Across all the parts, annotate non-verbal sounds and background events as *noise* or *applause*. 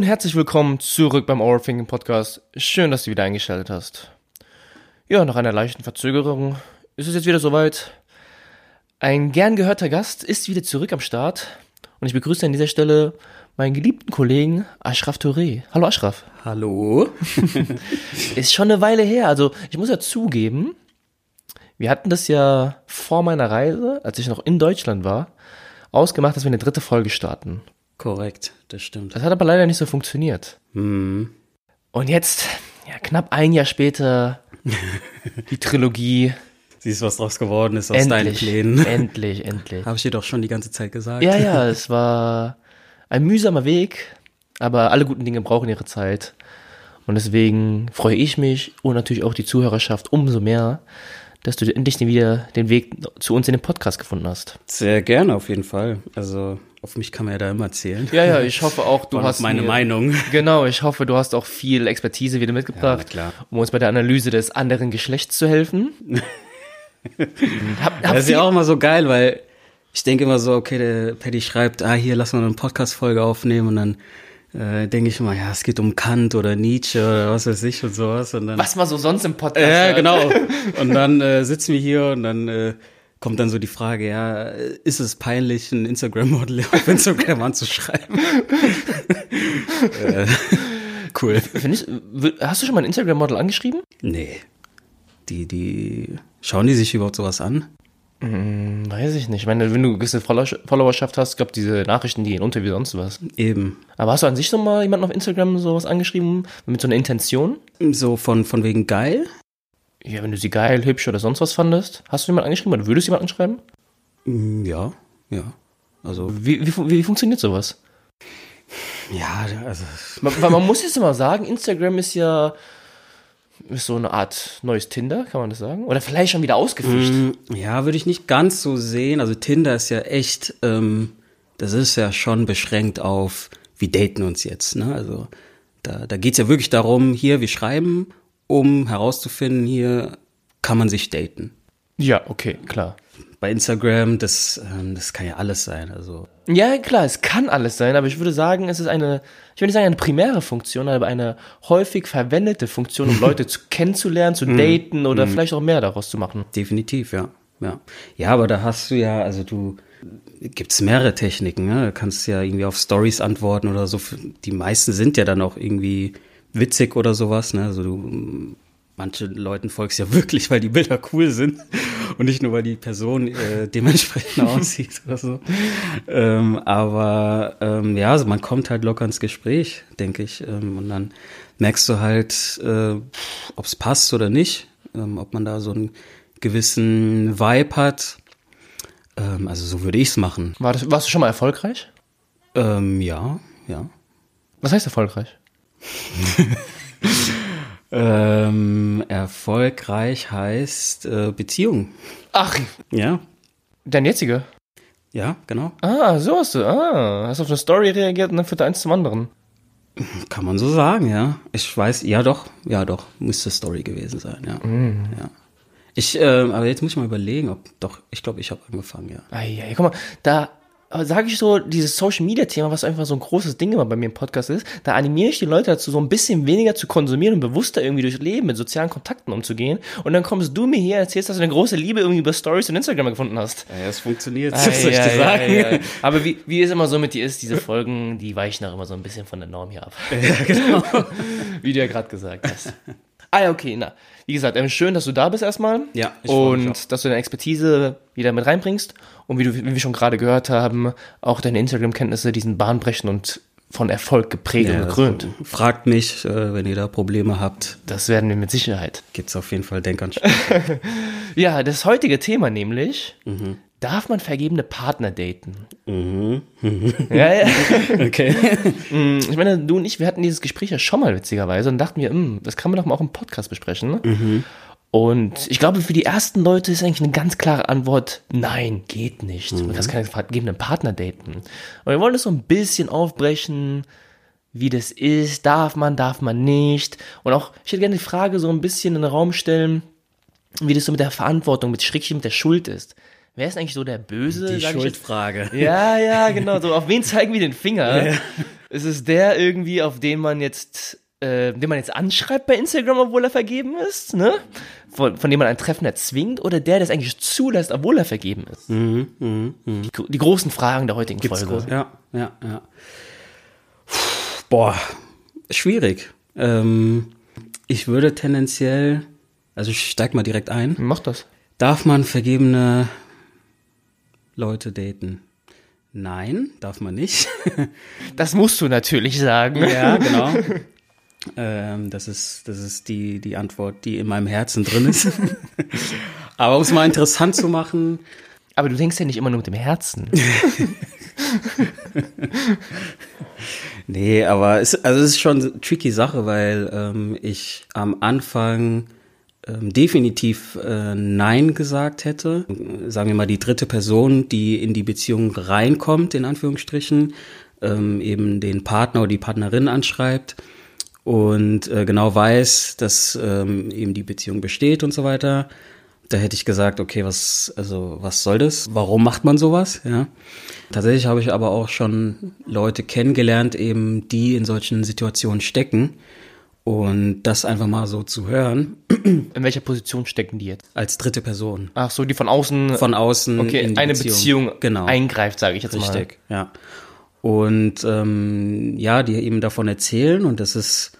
und herzlich willkommen zurück beim Overthinking Podcast. Schön, dass du wieder eingeschaltet hast. Ja, nach einer leichten Verzögerung ist es jetzt wieder soweit. Ein gern gehörter Gast ist wieder zurück am Start und ich begrüße an dieser Stelle meinen geliebten Kollegen Ashraf Touré. Hallo Ashraf. Hallo. *laughs* ist schon eine Weile her, also ich muss ja zugeben, wir hatten das ja vor meiner Reise, als ich noch in Deutschland war, ausgemacht, dass wir eine dritte Folge starten. Korrekt, das stimmt. Das hat aber leider nicht so funktioniert. Mhm. Und jetzt, ja, knapp ein Jahr später, *laughs* die Trilogie. Siehst, was draus geworden ist aus deinen endlich, Plänen. *laughs* endlich, endlich. Habe ich dir doch schon die ganze Zeit gesagt. Ja, ja, *laughs* es war ein mühsamer Weg, aber alle guten Dinge brauchen ihre Zeit. Und deswegen freue ich mich und natürlich auch die Zuhörerschaft umso mehr, dass du endlich wieder den Weg zu uns in den Podcast gefunden hast. Sehr gerne, auf jeden Fall. Also, auf mich kann man ja da immer zählen. Ja, ja, ich hoffe auch, du hast meine mir- Meinung. *laughs* Genau, ich hoffe, du hast auch viel Expertise wieder Ja, mitgebracht, klar. um uns bei der Analyse des anderen Geschlechts zu helfen. *laughs* hab, hab Das ist ja auch immer so geil, weil ich denke immer so, okay, der Paddy schreibt, ah, hier, lass mal eine Podcast-Folge aufnehmen und dann äh, denke ich immer, ja, es geht um Kant oder Nietzsche oder was weiß ich und sowas. Und dann, was man so sonst im Podcast Ja, hört. genau. *laughs* Und dann äh, sitzen wir hier und dann äh, kommt dann so die Frage, ja, äh, ist es peinlich, ein Instagram-Model *laughs* auf Instagram anzuschreiben? *laughs* äh, cool. W- hast du schon mal ein Instagram-Model angeschrieben? Nee. Die, die, schauen die sich überhaupt sowas an? Hm, weiß ich nicht. Ich meine, wenn du eine gewisse Follower- Followerschaft hast, glaube diese Nachrichten, die gehen unter wie sonst was. Eben. Aber hast du an sich schon mal jemanden auf Instagram sowas angeschrieben mit so einer Intention? So von, von wegen geil? Ja, wenn du sie geil, hübsch oder sonst was fandest, hast du jemanden angeschrieben oder würdest du jemanden anschreiben? Mm, Ja, ja. Also, Wie, wie, wie funktioniert sowas? ja, also, Man, man muss jetzt immer sagen, Instagram ist ja ist so eine Art neues Tinder, kann man das sagen? Oder vielleicht schon wieder ausgefischt. Mm, Ja, würde ich nicht ganz so sehen. Also Tinder ist ja echt, ähm, das ist ja schon beschränkt auf, wir daten uns jetzt. Ne? Also da, da geht's ja wirklich darum, hier, wir schreiben, um herauszufinden, hier kann man sich daten. Ja, okay, klar. Bei Instagram, das, ähm, das kann ja alles sein. Also Ja, klar, es kann alles sein, aber ich würde sagen, es ist eine, ich würde nicht sagen eine primäre Funktion, aber eine häufig verwendete Funktion, um *laughs* Leute zu, kennenzulernen, zu daten oder vielleicht auch mehr daraus zu machen. definitiv, ja. Ja, ja aber da hast du ja, also du, gibt's mehrere Techniken, ne? Du kannst ja irgendwie auf Stories antworten oder so. Die meisten sind ja dann auch irgendwie witzig oder sowas, ne? Also du, manche Leuten folgst ja *laughs* wirklich, weil die Bilder cool sind und nicht nur, weil die Person äh, dementsprechend *laughs* aussieht oder so. Ähm, aber ähm, ja, also man kommt halt locker ins Gespräch, denke ich. Ähm, und dann merkst du halt, äh, ob es passt oder nicht, ähm, ob man da so einen gewissen Vibe hat. Ähm, also so würde ich's machen. War das, warst du schon mal erfolgreich? Ähm, ja, ja. Was heißt erfolgreich? *laughs* Ähm, erfolgreich heißt äh, Beziehung. Ach, Ja, dein jetziger. ja, genau. Ah, so hast du. Ah, hast auf eine Story reagiert und dann führt eins zum anderen. Kann man so sagen, ja. Ich weiß, ja doch, ja doch, müsste Story gewesen sein, ja. ja. Ich, ähm, aber jetzt muss ich mal überlegen, ob doch, ich glaube, ich habe angefangen, ja. Ei, guck mal, da sage ich so, dieses Social Media Thema, was einfach so ein großes Ding immer bei mir im Podcast ist, da animiere ich die Leute dazu, so ein bisschen weniger zu konsumieren und bewusster irgendwie durchs Leben mit sozialen Kontakten umzugehen. Und dann kommst du mir hier und erzählst, dass du eine große Liebe irgendwie über Stories und Instagram gefunden hast. Ja, es funktioniert, Ei, was soll ich dir ei, sagen? ei, ei. Aber wie, wie es immer so mit dir ist, diese Folgen, die weichen auch immer so ein bisschen von der Norm hier ab. *laughs* Ja, genau. *laughs* Wie du ja gerade gesagt hast. Ah ja, okay, na. Wie gesagt, ähm, schön, dass du da bist erstmal. Ja, ich Und dass du deine Expertise wieder mit reinbringst. Und wie, du, wie wir schon gerade gehört haben, auch deine Instagram-Kenntnisse, diesen bahnbrechend und von Erfolg geprägt und Ja, gekrönt. also, fragt mich, äh, wenn ihr da Probleme habt, Das werden wir mit Sicherheit. gibt's auf jeden Fall Denkansprache. *laughs* Ja, das heutige Thema nämlich, darf man vergebene Partner daten? Mhm. *laughs* ja, ja. Okay. *laughs* Mm, Ich meine, du und ich, wir hatten dieses Gespräch ja schon mal witzigerweise und dachten wir, mm, das kann man doch mal auch im Podcast besprechen. Ne? Und ich glaube, für die ersten Leute ist eigentlich eine ganz klare Antwort, nein, geht nicht. Man kann keinen vergebenen Partner daten. Und wir wollen das so ein bisschen aufbrechen, wie das ist, darf man, darf man nicht. Und auch, ich hätte gerne die Frage so ein bisschen in den Raum stellen, wie das so mit der Verantwortung, mit Schrägstrich mit der Schuld ist. Wer ist eigentlich so der Böse? Die? Schuldfrage. *laughs* Ja, ja, genau. So, auf wen *laughs* zeigen wir den Finger? Ist es der irgendwie, auf den man jetzt, äh, den man jetzt anschreibt bei Instagram, obwohl er vergeben ist, ne? Von, von dem man ein Treffen erzwingt, oder der, der es eigentlich zulässt, obwohl er vergeben ist? Die, gro- die großen Fragen der heutigen Gibt's Folge. groß- Ja, ja, ja. Boah, schwierig. Ähm, ich würde tendenziell, also ich steig mal direkt ein. Mach das. Darf man vergebene Leute daten? Nein, darf man nicht. *laughs* Das musst du natürlich sagen. ja, genau. Ähm, das ist, das ist die, die Antwort, die in meinem Herzen drin ist. *laughs* Aber um es mal interessant zu machen, Aber du denkst ja nicht immer nur mit dem Herzen. *laughs* Nee, aber es, also es ist schon eine tricky Sache, weil ähm, ich am Anfang ähm, definitiv äh, Nein gesagt hätte. Sagen wir mal, die dritte Person, die in die Beziehung reinkommt, in Anführungsstrichen, ähm, eben den Partner oder die Partnerin anschreibt und äh, genau weiß, dass ähm, eben die Beziehung besteht und so weiter. Da hätte ich gesagt, okay, was, also, was soll das? Warum macht man sowas? Ja. Tatsächlich habe ich aber auch schon Leute kennengelernt, eben, die in solchen Situationen stecken. Und das einfach mal so zu hören, *clears throat* In welcher Position stecken die jetzt? als dritte Person. Ach so, die von außen, Von außen okay, in eine Beziehung. Beziehung, Genau. eingreift, sage ich jetzt mal. Richtig, ja. Und ähm, ja, die eben davon erzählen und das ist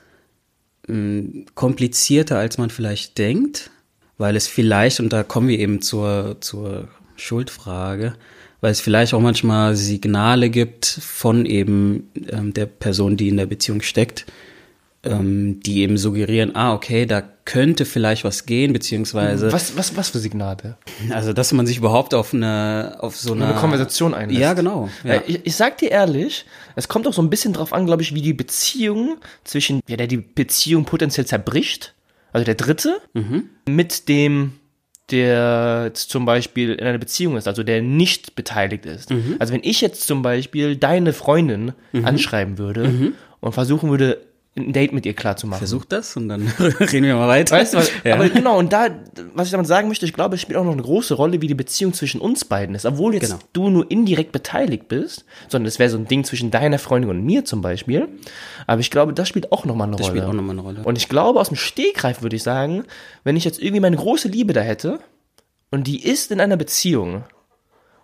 komplizierter, als man vielleicht denkt, weil es vielleicht, und da kommen wir eben zur, zur Schuldfrage, weil es vielleicht auch manchmal Signale gibt von eben ähm, der Person, die in der Beziehung steckt, ähm, die eben suggerieren, ah, okay, da könnte vielleicht was gehen, beziehungsweise, Was, was, was für Signale? also dass man sich überhaupt auf eine, auf so eine, Eine Konversation einlässt. Ja, genau. Ja. Ja. Ich, ich sag dir ehrlich, es kommt auch so ein bisschen drauf an, glaube ich, wie die Beziehung zwischen, ja, der die Beziehung potenziell zerbricht, also der Dritte, Mhm. mit dem, der jetzt zum Beispiel in einer Beziehung ist, also der nicht beteiligt ist. Mhm. Also wenn ich jetzt zum Beispiel deine Freundin anschreiben würde und versuchen würde, ein Date mit ihr klarzumachen. Versuch das und dann *laughs* reden wir mal weiter. Weißt du, was, ja. aber genau, und da, was ich damit sagen möchte, ich glaube, es spielt auch noch eine große Rolle, wie die Beziehung zwischen uns beiden ist. Obwohl jetzt Genau. du nur indirekt beteiligt bist, sondern es wäre so ein Ding zwischen deiner Freundin und mir zum Beispiel. Aber ich glaube, das spielt auch nochmal eine das Rolle. spielt auch nochmal eine Rolle. Und ich glaube, aus dem Stegreif würde ich sagen, wenn ich jetzt irgendwie meine große Liebe da hätte und die ist in einer Beziehung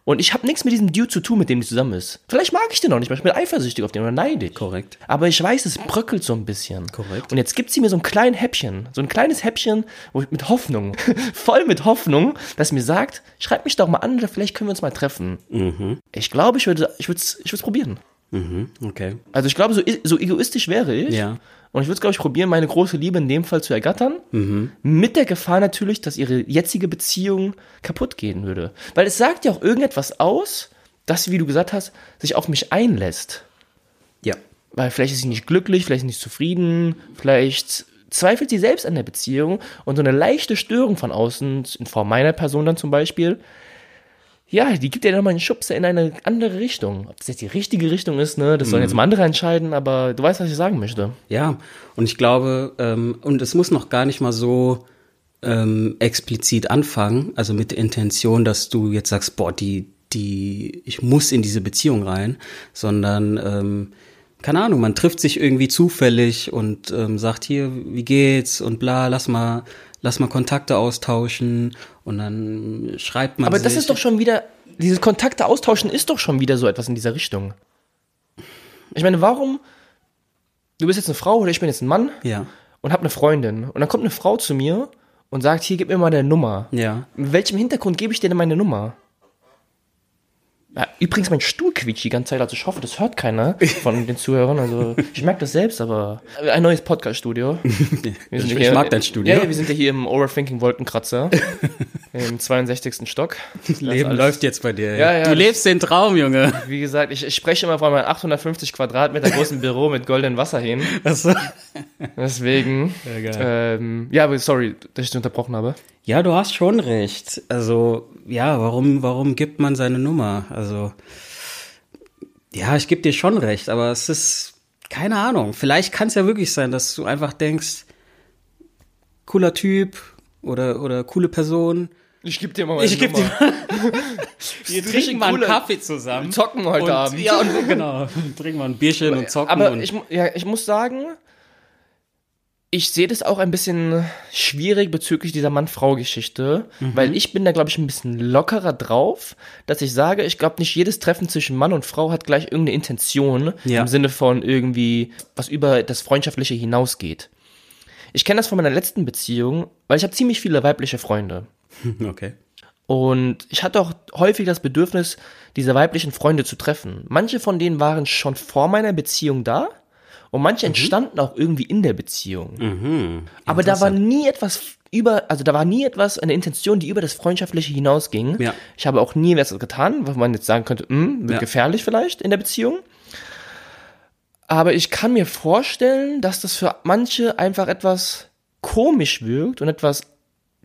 und ich habe nichts mit diesem Dude zu tun, mit dem die zusammen ist. Vielleicht mag ich den noch nicht, mal, ich bin eifersüchtig auf den oder neidisch. Korrekt. Aber ich weiß, es bröckelt so ein bisschen. Korrekt. Und jetzt gibt sie mir so ein kleines Häppchen, so ein kleines Häppchen wo ich mit Hoffnung, *laughs* voll mit Hoffnung, das mir sagt, schreib mich doch mal an, vielleicht können wir uns mal treffen. Ich glaube, ich würde ich würde ich würde probieren. Mhm. Okay. Also ich glaube, so, so egoistisch wäre ich. Ja. Und ich würde, glaube ich, probieren, meine große Liebe in dem Fall zu ergattern. Mit der Gefahr natürlich, dass ihre jetzige Beziehung kaputt gehen würde. Weil es sagt ja auch irgendetwas aus, dass sie, wie du gesagt hast, sich auf mich einlässt. Ja. Weil vielleicht ist sie nicht glücklich, vielleicht ist sie nicht zufrieden, vielleicht zweifelt sie selbst an der Beziehung und so eine leichte Störung von außen, in Form meiner Person dann zum Beispiel, ja, die gibt ja nochmal einen Schubser in eine andere Richtung. Ob das jetzt die richtige Richtung ist, ne, das sollen jetzt mal andere entscheiden, aber du weißt, was ich sagen möchte. Ja. Und ich glaube, ähm, und es muss noch gar nicht mal so ähm, explizit anfangen, also mit der Intention, dass du jetzt sagst, boah, die, die, ich muss in diese Beziehung rein, sondern ähm, keine Ahnung, man trifft sich irgendwie zufällig und ähm, sagt hier, wie geht's und bla, lass mal, lass mal Kontakte austauschen und dann schreibt man Aber sich. das ist doch schon wieder, diese Kontakte austauschen ist doch schon wieder so etwas in dieser Richtung. Ich meine, warum, du bist jetzt eine Frau oder ich bin jetzt ein Mann ja, und habe eine Freundin und dann kommt eine Frau zu mir und sagt, hier, gib mir mal deine Nummer. ja. Mit welchem Hintergrund gebe ich dir denn meine Nummer? Ja, übrigens, mein Stuhl quietscht die ganze Zeit, also ich hoffe, das hört keiner von *laughs* den Zuhörern. Also ich merke das selbst, aber ein neues Podcast-Studio. *laughs* Wir Ich- ich mag dein Studio. Ja, wir sind ja hier im Overthinking Wolkenkratzer. *laughs* im 62. Stock. Leben alles- läuft jetzt bei dir. Ja, ja, du das- lebst den Traum, Junge. Wie gesagt, ich, ich spreche immer von meinem 850 Quadratmeter großen Büro mit goldenen Wasserhähnen. Also, Deswegen, Ja, ähm, ja, aber sorry, dass ich dich unterbrochen habe. Ja, du hast schon recht. Also, ja, warum, warum gibt man seine Nummer? Also, ja, ich gebe dir schon recht, aber es ist, keine Ahnung. Vielleicht kann es ja wirklich sein, dass du einfach denkst, cooler Typ oder, oder coole Person. Ich gebe dir mal meine Ich geb Nummer. *laughs* Wir richtig trinken mal einen Kaffee zusammen. Zocken heute und, Abend. Ja, und, genau. *laughs* Trinken wir ein Bierchen und zocken. Aber und, ich, ja, ich muss sagen, ich sehe das auch ein bisschen schwierig bezüglich dieser Mann-Frau-Geschichte, Mhm. weil ich bin da, glaube ich, ein bisschen lockerer drauf, dass ich sage, ich glaube, nicht jedes Treffen zwischen Mann und Frau hat gleich irgendeine Intention Ja. im Sinne von irgendwie, was über das Freundschaftliche hinausgeht. Ich kenne das von meiner letzten Beziehung, weil ich habe ziemlich viele weibliche Freunde. okay. Und ich hatte auch häufig das Bedürfnis, diese weiblichen Freunde zu treffen. Manche von denen waren schon vor meiner Beziehung da und manche entstanden auch irgendwie in der Beziehung. Mhm. Aber da war nie etwas über, also da war nie etwas, eine Intention, die über das Freundschaftliche hinausging. Ja. Ich habe auch nie was getan, was man jetzt sagen könnte, hm, wird Ja. gefährlich vielleicht in der Beziehung. Aber ich kann mir vorstellen, dass das für manche einfach etwas komisch wirkt und etwas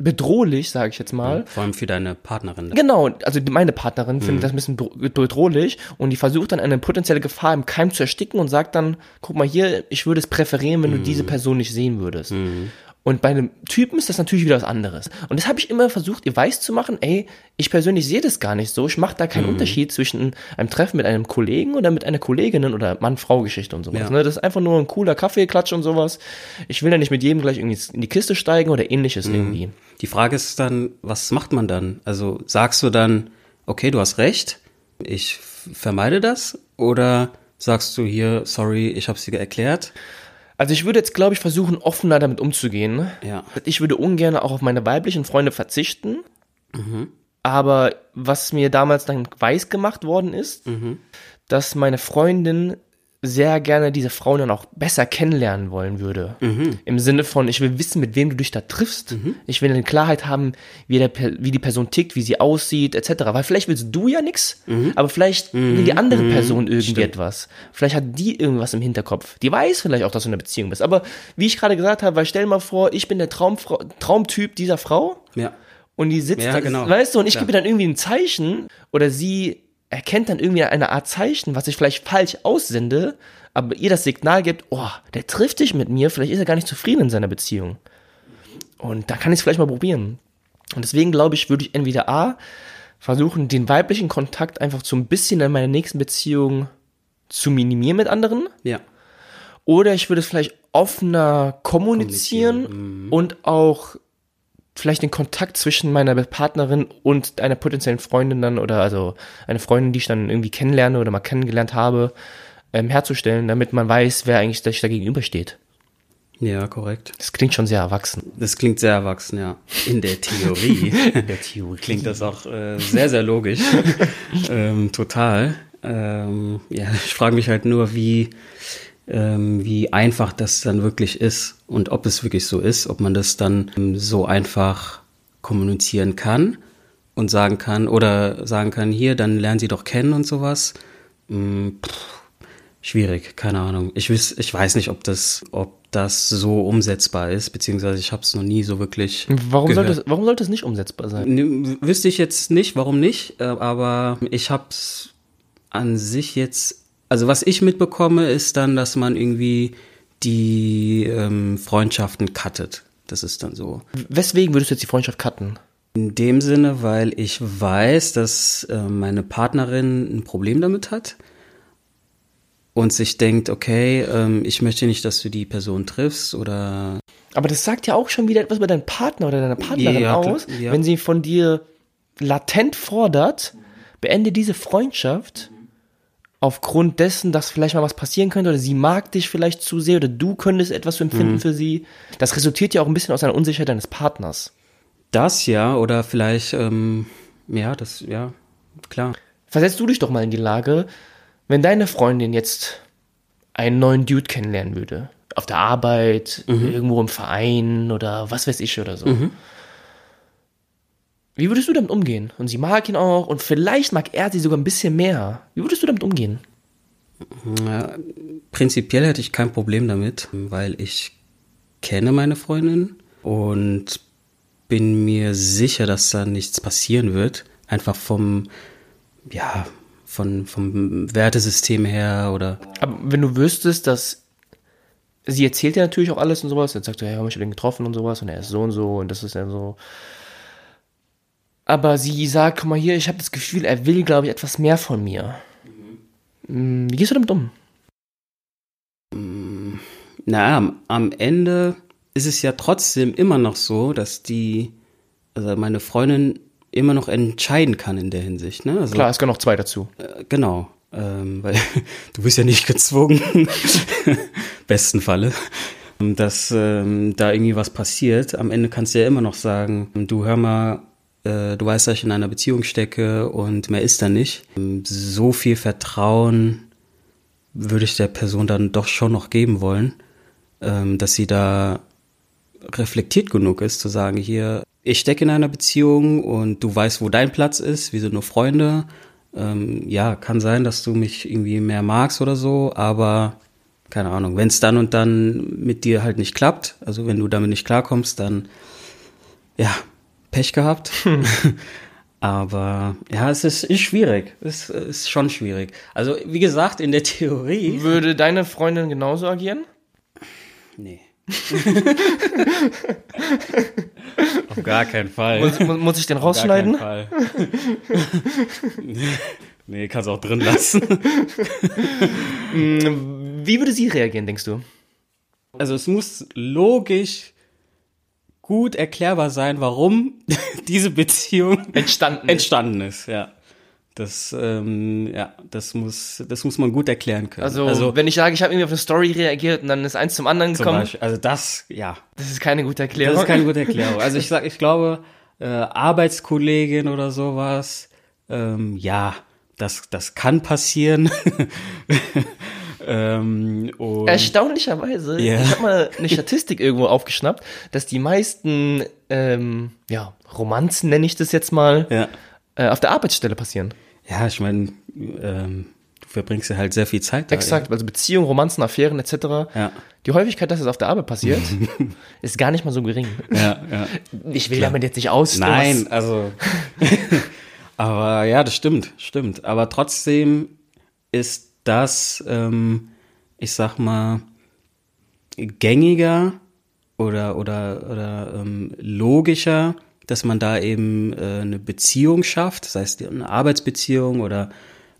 bedrohlich, sage ich jetzt mal. Vor allem für deine Partnerin. Genau, also meine Partnerin findet das ein bisschen bedro- bedrohlich und die versucht dann eine potenzielle Gefahr im Keim zu ersticken und sagt dann, guck mal hier, ich würde es präferieren, wenn du diese Person nicht sehen würdest. Und bei einem Typen ist das natürlich wieder was anderes. Und das habe ich immer versucht, ihr weiß zu machen, ey, ich persönlich sehe das gar nicht so. Ich mache da keinen Unterschied zwischen einem Treffen mit einem Kollegen oder mit einer Kollegin oder Mann-Frau-Geschichte und sowas. Ja. Ne? Das ist einfach nur ein cooler Kaffeeklatsch und sowas. Ich will ja nicht mit jedem gleich irgendwie in die Kiste steigen oder ähnliches irgendwie. Die Frage ist dann, was macht man dann? Also sagst du dann, okay, du hast recht, ich vermeide das? Oder sagst du hier, sorry, ich habe es dir erklärt? Also ich würde jetzt, glaube ich, versuchen, offener damit umzugehen. Ja. Ich würde ungern auch auf meine weiblichen Freunde verzichten. Aber was mir damals dann weiß gemacht worden ist, dass meine Freundin sehr gerne diese Frauen dann auch besser kennenlernen wollen würde. Im Sinne von, ich will wissen, mit wem du dich da triffst. Ich will eine Klarheit haben, wie, der, wie die Person tickt, wie sie aussieht, etc. Weil vielleicht willst du ja nix, aber vielleicht will die andere Person irgendwie etwas. Vielleicht hat die irgendwas im Hinterkopf. Die weiß vielleicht auch, dass du in einer Beziehung bist. Aber wie ich gerade gesagt habe, weil stell dir mal vor, ich bin der Traumfrau, Traumtyp dieser Frau Ja. und die sitzt Ja, da, genau. weißt du, und ich Ja. gebe dann irgendwie ein Zeichen oder sie erkennt dann irgendwie eine Art Zeichen, was ich vielleicht falsch aussende, aber ihr das Signal gibt, oh, der trifft dich mit mir, vielleicht ist er gar nicht zufrieden in seiner Beziehung. Und da kann ich es vielleicht mal probieren. Und deswegen glaube ich, würde ich entweder A, versuchen, den weiblichen Kontakt einfach so ein bisschen in meiner nächsten Beziehung zu minimieren mit anderen. Ja. Oder ich würde es vielleicht offener kommunizieren, und auch vielleicht den Kontakt zwischen meiner Partnerin und einer potenziellen Freundin dann oder also eine Freundin, die ich dann irgendwie kennenlerne oder mal kennengelernt habe, ähm, herzustellen, damit man weiß, wer eigentlich da gegenübersteht. Ja, korrekt. Das klingt schon sehr erwachsen. Das klingt sehr erwachsen, ja. In der Theorie. *laughs* In der Theorie. klingt das auch äh, sehr, sehr logisch. *laughs* ähm, total. Ähm, ja, ich frage mich halt nur, wie, ähm, wie einfach das dann wirklich ist und ob es wirklich so ist, ob man das dann ähm, so einfach kommunizieren kann und sagen kann oder sagen kann, hier, dann lernen sie doch kennen und sowas. Mm, pff, schwierig, keine Ahnung. Ich, wiss, ich weiß nicht, ob das, ob das so umsetzbar ist, beziehungsweise ich habe es noch nie so wirklich. Warum sollte, das, warum sollte das nicht umsetzbar sein? Ne, Wüsste ich jetzt nicht, warum nicht, äh, aber ich hab's an sich jetzt, also was ich mitbekomme, ist dann, dass man irgendwie die ähm, Freundschaften cuttet. Das ist dann so. Weswegen würdest du jetzt die Freundschaft cutten? In dem Sinne, weil ich weiß, dass äh, meine Partnerin ein Problem damit hat und sich denkt, okay, ähm, ich möchte nicht, dass du die Person triffst oder Aber das sagt ja auch schon wieder etwas über deinen Partner oder deine Partnerin Ja, aus, ja. wenn sie von dir latent fordert, beende diese Freundschaft aufgrund dessen, dass vielleicht mal was passieren könnte oder sie mag dich vielleicht zu sehr oder du könntest etwas Mhm. empfinden für sie. Das resultiert ja auch ein bisschen aus einer Unsicherheit deines Partners. das ja oder vielleicht, ähm, ja, das, ja, klar. Versetzt du dich doch mal in die Lage, wenn deine Freundin jetzt einen neuen Dude kennenlernen würde. Auf der Arbeit, Mhm. irgendwo im Verein oder was weiß ich oder so. Wie würdest du damit umgehen? Und sie mag ihn auch und vielleicht mag er sie sogar ein bisschen mehr. Wie würdest du damit umgehen? Ja, prinzipiell hätte ich kein Problem damit, weil ich kenne meine Freundin und bin mir sicher, dass da nichts passieren wird. Einfach vom, ja, von, vom Wertesystem her oder. Aber wenn du wüsstest, dass sie erzählt ja natürlich auch alles und sowas, dann sagt er, ja, ich habe ihn getroffen und sowas und er ist so und so und das ist dann so. Aber sie sagt, guck mal hier, ich habe das Gefühl, er will, glaube ich, etwas mehr von mir. Mhm. Wie gehst du damit um? Na, am Ende ist es ja trotzdem immer noch so, dass die, also meine Freundin immer noch entscheiden kann in der Hinsicht. Ne? Also, Klar, es gehören noch zwei dazu. Äh, genau, ähm, weil *laughs* du bist ja nicht gezwungen, *laughs* besten Falle, dass ähm, da irgendwie was passiert. Am Ende kannst du ja immer noch sagen, du hör mal, äh, du weißt, dass ich in einer Beziehung stecke und mehr ist da nicht. So viel Vertrauen würde ich der Person dann doch schon noch geben wollen, ähm, dass sie da reflektiert genug ist, zu sagen, hier, ich stecke in einer Beziehung und du weißt, wo dein Platz ist, wir sind nur Freunde. Ähm, ja, kann sein, dass du mich irgendwie mehr magst oder so, aber keine Ahnung, wenn es dann und dann mit dir halt nicht klappt, also wenn du damit nicht klarkommst, dann ja, Pech gehabt. *laughs* aber ja, es ist, ist schwierig. Es ist schon schwierig. Also, wie gesagt, in der Theorie. Würde deine Freundin genauso agieren? Nee. *laughs* Auf gar keinen Fall. Muss, muss ich den rausschneiden? Auf gar keinen Fall. *laughs* nee, kannst auch drin lassen. Wie würde sie reagieren, denkst du? Also es muss logisch gut erklärbar sein, warum *laughs* diese Beziehung entstanden ist. entstanden ist. Ja. Das, ähm, ja, das muss, das muss man gut erklären können. Also, also wenn ich sage, ich habe irgendwie auf eine Story reagiert und dann ist eins zum anderen gekommen. Beispiel, also das, ja. Das ist keine gute Erklärung. Das ist keine gute *laughs* Erklärung. Also ich sag, ich glaube, äh, Arbeitskollegin oder sowas, ähm, ja, das, das kann passieren. *laughs* ähm, Erstaunlicherweise, yeah. ich habe mal *laughs* eine Statistik irgendwo aufgeschnappt, dass die meisten, ähm, ja, Romanzen nenne ich das jetzt mal, ja äh, auf der Arbeitsstelle passieren. Ja, ich meine, ähm, du verbringst ja halt sehr viel Zeit da. Exakt, ja. also Beziehungen, Romanzen, Affären etc. Ja. Die Häufigkeit, dass es auf der Arbeit passiert, *laughs* ist gar nicht mal so gering. Ja, ja. *laughs* Ich will Klar. damit jetzt nicht aus. Nein, also. aber ja, das stimmt, stimmt. Aber trotzdem ist das, ähm, ich sag mal, gängiger oder oder oder ähm, logischer dass man da eben äh, eine Beziehung schafft, das heißt eine Arbeitsbeziehung oder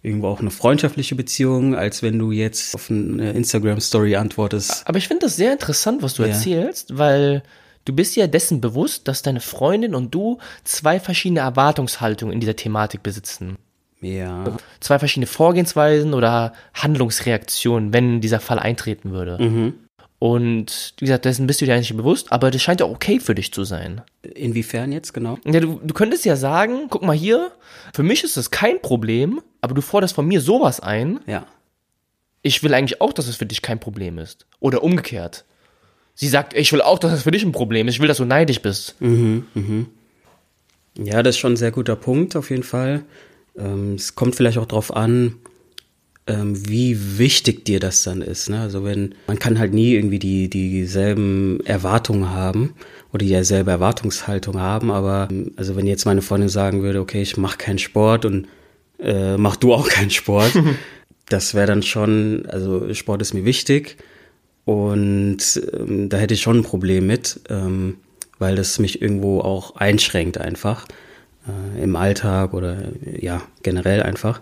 irgendwo auch eine freundschaftliche Beziehung, als wenn du jetzt auf eine Instagram-Story antwortest. Aber ich finde das sehr interessant, was du ja. erzählst, weil du bist ja dessen bewusst, dass deine Freundin und du zwei verschiedene Erwartungshaltungen in dieser Thematik besitzen. Ja. Zwei verschiedene Vorgehensweisen oder Handlungsreaktionen, wenn dieser Fall eintreten würde. Mhm. Und wie gesagt, dessen bist du dir eigentlich bewusst, aber das scheint ja okay für dich zu sein. Inwiefern jetzt genau? Ja, du, du könntest ja sagen, guck mal hier, für mich ist das kein Problem, aber du forderst von mir sowas ein. Ja. Ich will eigentlich auch, dass es für dich kein Problem ist. Oder umgekehrt. Sie sagt, ich will auch, dass es für dich ein Problem ist. Ich will, dass du neidisch bist. Mhm, mhm. Ja, das ist schon ein sehr guter Punkt, auf jeden Fall. Ähm, es kommt vielleicht auch drauf an, ähm, wie wichtig dir das dann ist. Ne? Also wenn man kann halt nie irgendwie die dieselben Erwartungen haben oder dieselbe Erwartungshaltung haben, aber ähm, also wenn jetzt meine Freundin sagen würde, okay, ich mache keinen Sport und äh, mach du auch keinen Sport, *laughs* das wäre dann schon, also Sport ist mir wichtig und ähm, da hätte ich schon ein Problem mit, ähm, weil das mich irgendwo auch einschränkt einfach äh, im Alltag oder ja generell einfach.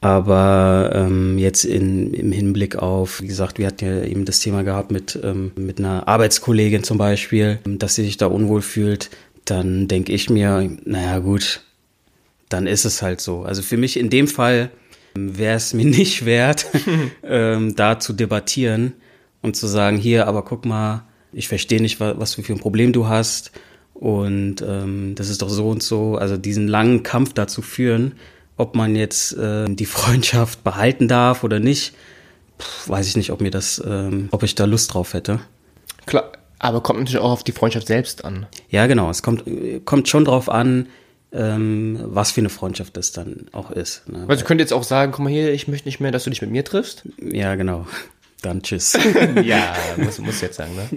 Aber ähm, jetzt in, im Hinblick auf, wie gesagt, wir hatten ja eben das Thema gehabt mit, ähm, mit einer Arbeitskollegin zum Beispiel, dass sie sich da unwohl fühlt, dann denke ich mir, naja gut, dann ist es halt so. Also für mich in dem Fall wäre es mir *laughs* nicht wert, *laughs* ähm, da zu debattieren und zu sagen, hier, aber guck mal, ich verstehe nicht, was, was für ein Problem du hast und ähm, das ist doch so und so. Also diesen langen Kampf da zu führen, ob man jetzt äh, die Freundschaft behalten darf oder nicht, pff, weiß ich nicht, ob mir das, ähm, ob ich da Lust drauf hätte. Klar, aber kommt natürlich auch auf die Freundschaft selbst an. Ja, genau. Es kommt, kommt schon drauf an, ähm, was für eine Freundschaft das dann auch ist. Ne? Also könnt jetzt auch sagen, komm mal hier, ich möchte nicht mehr, dass du dich mit mir triffst. Ja, genau. Dann tschüss. *laughs* ja, *laughs* muss, muss jetzt sagen, ne?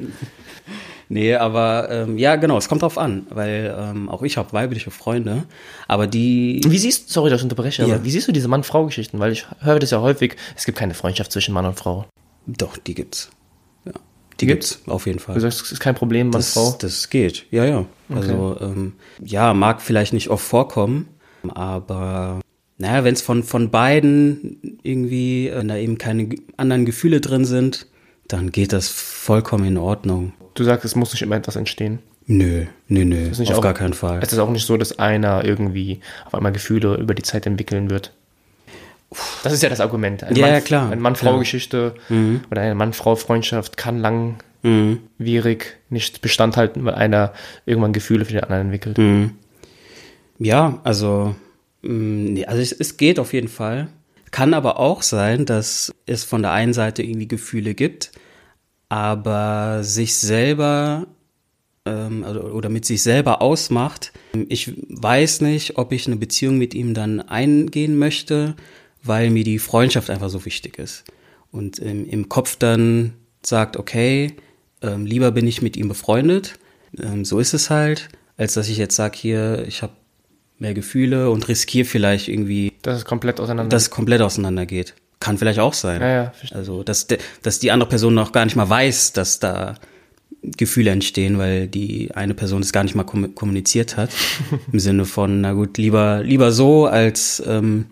Nee, aber ähm, ja, genau, es kommt drauf an, weil ähm, auch ich habe weibliche Freunde, aber die. Wie siehst sorry, dass ich unterbreche, Ja. aber wie siehst du diese Mann-Frau-Geschichten? Weil ich höre das ja häufig, es gibt keine Freundschaft zwischen Mann und Frau. Doch, die gibt's. Ja. Die gibt's? auf jeden Fall. Du sagst, es ist kein Problem, Mann, das, Frau. das geht, ja, ja. Also, ähm, ja, mag vielleicht nicht oft vorkommen, aber naja, wenn es von, von beiden irgendwie, wenn da eben keine anderen Gefühle drin sind, dann geht das vollkommen in Ordnung. Du sagst, es muss nicht immer etwas entstehen. Nö, nö, nö, ist nicht auf auch- gar keinen Fall. Es ist auch nicht so, dass einer irgendwie auf einmal Gefühle über die Zeit entwickeln wird. Das ist ja das Argument. Eine Ja, Mann- ja, klar, Eine Mann-Frau-Geschichte oder eine Mann-Frau-Freundschaft kann langwierig nicht Bestand halten, weil einer irgendwann Gefühle für den anderen entwickelt. Ja, also, nee, also es, es geht auf jeden Fall. Kann aber auch sein, dass es von der einen Seite irgendwie Gefühle gibt, aber sich selber ähm, also, oder mit sich selber ausmacht. Ich weiß nicht, ob ich eine Beziehung mit ihm dann eingehen möchte, weil mir die Freundschaft einfach so wichtig ist. Und ähm, im Kopf dann sagt, okay, ähm, lieber bin ich mit ihm befreundet, ähm, so ist es halt, als dass ich jetzt sage, hier, ich habe mehr Gefühle und riskiere vielleicht irgendwie, Das ist komplett auseinander. dass es komplett auseinandergeht. Kann vielleicht auch sein. ja, ja, verstehe. Also, dass, dass die andere Person noch gar nicht mal weiß, dass da Gefühle entstehen, weil die eine Person es gar nicht mal kom kommuniziert hat. *laughs* Im Sinne von, na gut, lieber, lieber so, als ähm,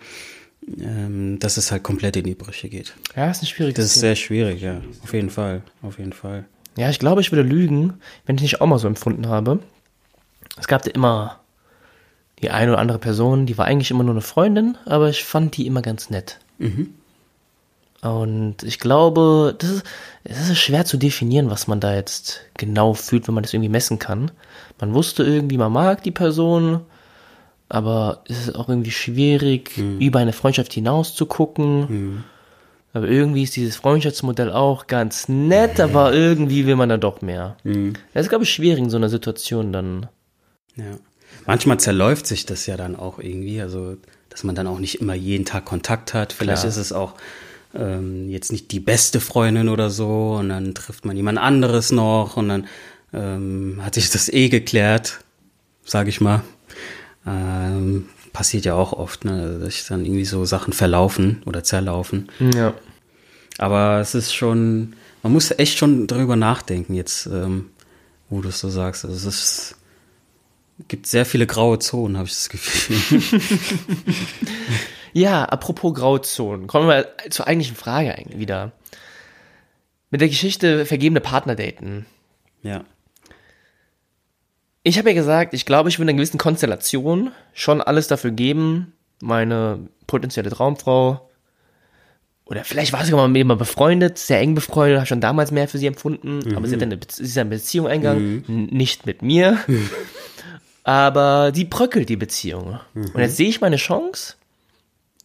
ähm, dass es halt komplett in die Brüche geht. ja, ist ein schwieriges Das ist sehr schwierig, ja. Auf jeden Fall. Auf jeden Fall. Ja, ich glaube, ich würde lügen, wenn ich nicht auch mal so empfunden habe. Es gab da immer die eine oder andere Person, die war eigentlich immer nur eine Freundin, aber ich fand die immer ganz nett. Und ich glaube, das ist, es ist schwer zu definieren, was man da jetzt genau fühlt, wenn man das irgendwie messen kann. Man wusste irgendwie, man mag die Person, aber es ist auch irgendwie schwierig, über eine Freundschaft hinaus zu gucken. Aber irgendwie ist dieses Freundschaftsmodell auch ganz nett, aber *laughs* irgendwie will man dann doch mehr. Das ist, glaube ich, schwierig in so einer Situation dann. Ja. Manchmal zerläuft sich das ja dann auch irgendwie, also dass man dann auch nicht immer jeden Tag Kontakt hat. Vielleicht Klar. ist es auch ähm, jetzt nicht die beste Freundin oder so und dann trifft man jemand anderes noch und dann ähm, hat sich das eh geklärt, sage ich mal. Ähm, passiert ja auch oft, ne, dass sich dann irgendwie so Sachen verlaufen oder zerlaufen. Ja. Aber es ist schon, man muss echt schon darüber nachdenken jetzt, ähm, wo du es so sagst. Also es ist, gibt sehr viele graue Zonen, habe ich das Gefühl. *laughs* Ja, apropos Grauzonen, kommen wir zur eigentlichen Frage eigentlich wieder. Mit der Geschichte vergebene Partner daten. ja. Ich habe ja gesagt, ich glaube, ich will in einer gewissen Konstellation schon alles dafür geben, meine potenzielle Traumfrau, oder vielleicht war sie sogar mal mit jemandem befreundet, sehr eng befreundet, habe schon damals mehr für sie empfunden, aber sie, hat eine, sie ist eine Beziehung eingegangen, n- nicht mit mir, *laughs* aber die bröckelt die Beziehung. Und jetzt sehe ich meine Chance,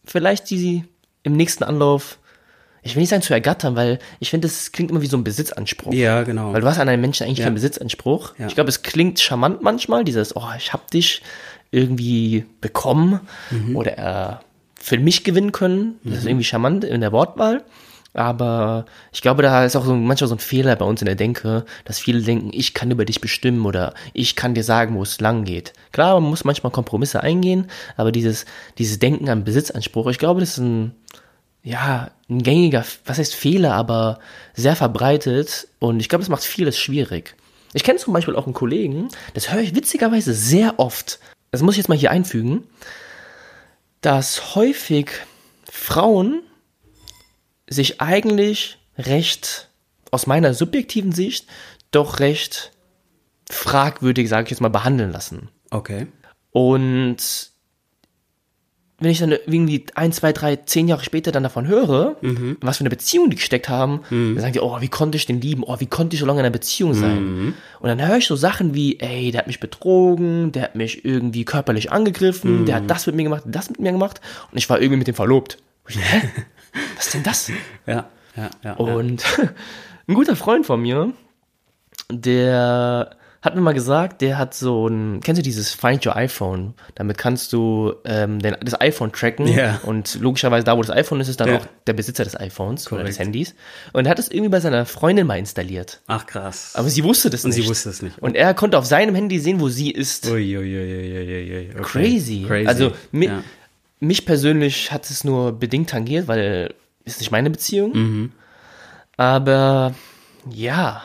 vielleicht die im nächsten Anlauf, ich will nicht sagen zu ergattern, weil ich finde, das klingt immer wie so ein Besitzanspruch. Ja, genau. Weil du hast an einem Menschen eigentlich Ja. keinen Besitzanspruch. Ja. Ich glaube, es klingt charmant manchmal, dieses, oh, ich hab dich irgendwie bekommen Mhm. oder äh, für mich gewinnen können. Das ist irgendwie charmant in der Wortwahl. Aber ich glaube, da ist auch so, manchmal so ein Fehler bei uns in der Denke, dass viele denken, ich kann über dich bestimmen oder ich kann dir sagen, wo es lang geht. Klar, man muss manchmal Kompromisse eingehen, aber dieses, dieses Denken an Besitzanspruch, ich glaube, das ist ein, ja, ein gängiger, was heißt Fehler, aber sehr verbreitet und ich glaube, es macht vieles schwierig. Ich kenne zum Beispiel auch einen Kollegen, das höre ich witzigerweise sehr oft, das muss ich jetzt mal hier einfügen, dass häufig Frauen sich eigentlich recht, aus meiner subjektiven Sicht, doch recht fragwürdig, sage ich jetzt mal, behandeln lassen. Okay. Und wenn ich dann irgendwie ein, zwei, drei, zehn Jahre später dann davon höre, was für eine Beziehung die gesteckt haben, dann sagen die, oh, wie konnte ich den lieben? Oh, wie konnte ich so lange in einer Beziehung sein? Und dann höre ich so Sachen wie, ey, der hat mich betrogen, der hat mich irgendwie körperlich angegriffen, der hat das mit mir gemacht, das mit mir gemacht und ich war irgendwie mit dem verlobt. Ich, Hä? *laughs* Was ist denn das? Ja, ja, ja. ja. Und ein guter Freund von mir, der hat mir mal gesagt, der hat so ein, kennst du dieses Find Your iPhone? Damit kannst du ähm, den, das iPhone tracken Ja. und logischerweise da, wo das iPhone ist, ist dann Ja. auch der Besitzer des iPhones oder des. Handys. Und er hat es irgendwie bei seiner Freundin mal installiert. Ach krass. Aber sie wusste das Und nicht. sie wusste es nicht. Und er konnte auf seinem Handy sehen, wo sie ist. Uiuiuiuiui. Okay. Crazy. Crazy. Also mi ja. Mich persönlich hat es nur bedingt tangiert, weil ist nicht meine Beziehung. Mhm. Aber ja,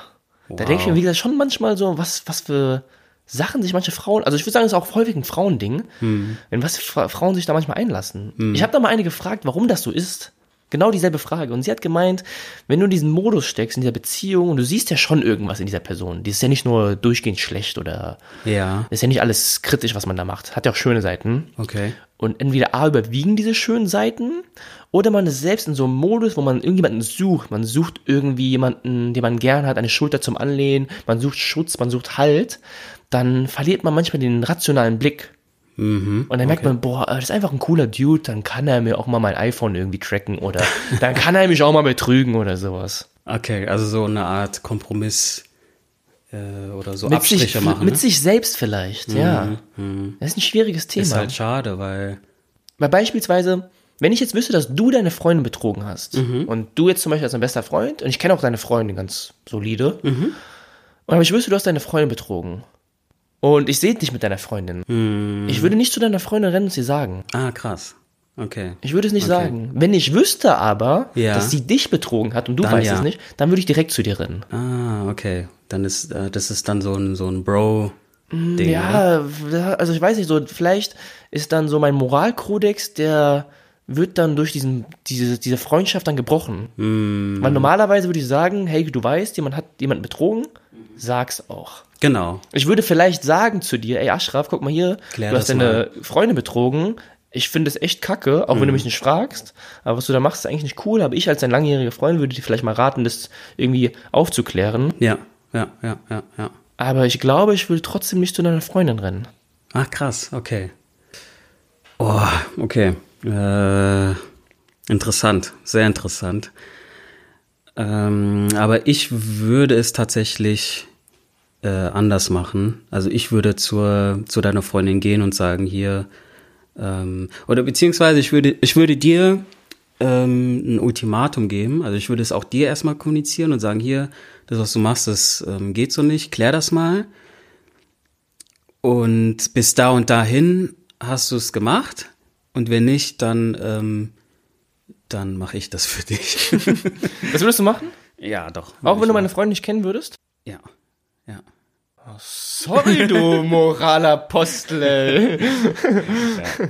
da denke ich mir, Wow. wie gesagt, schon manchmal so, was, was für Sachen sich manche Frauen, also ich würde sagen, es ist auch häufig ein Frauending, Mhm. wenn was Fra Frauen sich da manchmal einlassen. Ich habe da mal eine gefragt, warum das so ist. Genau dieselbe Frage. Und sie hat gemeint, wenn du in diesen Modus steckst, in dieser Beziehung, und du siehst ja schon irgendwas in dieser Person, die ist ja nicht nur durchgehend schlecht oder Ja, ist ja nicht alles kritisch, was man da macht. Hat ja auch schöne Seiten. okay. Und entweder A überwiegen diese schönen Seiten oder man ist selbst in so einem Modus, wo man irgendjemanden sucht. Man sucht irgendwie jemanden, den man gern hat, eine Schulter zum Anlehnen, man sucht Schutz, man sucht Halt. Dann verliert man manchmal den rationalen Blick. Mhm. Und dann merkt man, boah, das ist einfach ein cooler Dude, dann kann er mir auch mal mein iPhone irgendwie tracken oder *laughs* dann kann er mich auch mal betrügen oder sowas. Okay, also so eine Art Kompromiss äh, oder so Mit Abstriche sich, machen. mit ne? sich selbst vielleicht, ja. Das ist ein schwieriges Thema. Ist halt schade, weil. Weil beispielsweise, wenn ich jetzt wüsste, dass du deine Freundin betrogen hast und du jetzt zum Beispiel als dein bester Freund und ich kenne auch deine Freundin ganz solide, und aber ich wüsste, du hast deine Freundin betrogen und ich sehe dich mit deiner Freundin, ich würde nicht zu deiner Freundin rennen und sie sagen. Ah, krass. Okay. Ich würde es nicht Okay. sagen. Wenn ich wüsste aber, Ja. dass sie dich betrogen hat und du Dann weißt ja. es nicht, dann würde ich direkt zu dir rennen. Ah, okay. Dann ist äh, das ist dann so ein so ein Bro-Ding. oder? Ja, ja, also ich weiß nicht, so vielleicht ist dann so mein Moralkodex, der wird dann durch diesen, diese, diese Freundschaft dann gebrochen. Hm. Weil normalerweise würde ich sagen, hey, du weißt, jemand hat jemanden betrogen, sag's auch. Genau. Ich würde vielleicht sagen zu dir, ey Ashraf, guck mal hier, Klär du hast deine Freunde betrogen. Ich finde es echt kacke, auch wenn du Mhm. mich nicht fragst. Aber was du da machst, ist eigentlich nicht cool. Aber ich als dein langjähriger Freund würde dir vielleicht mal raten, das irgendwie aufzuklären. Ja, ja, ja, ja, ja. Aber ich glaube, ich würde trotzdem nicht zu deiner Freundin rennen. Ach, krass, okay. Oh, okay. Äh, interessant, sehr interessant. Ähm, aber ich würde es tatsächlich äh, anders machen. Also ich würde zur, zu deiner Freundin gehen und sagen, hier, ähm, oder beziehungsweise ich würde, ich würde dir ähm, ein Ultimatum geben. Also ich würde es auch dir erstmal kommunizieren und sagen, hier, das, was du machst, das ähm, geht so nicht, klär das mal. Und bis da und dahin hast du es gemacht. Und wenn nicht, dann, ähm, dann mache ich das für dich. *laughs* Was würdest du machen? ja, doch. Auch wenn du meine Freundin nicht kennen würdest? Ja, ja. Sorry, du *laughs* Moralapostel, ey.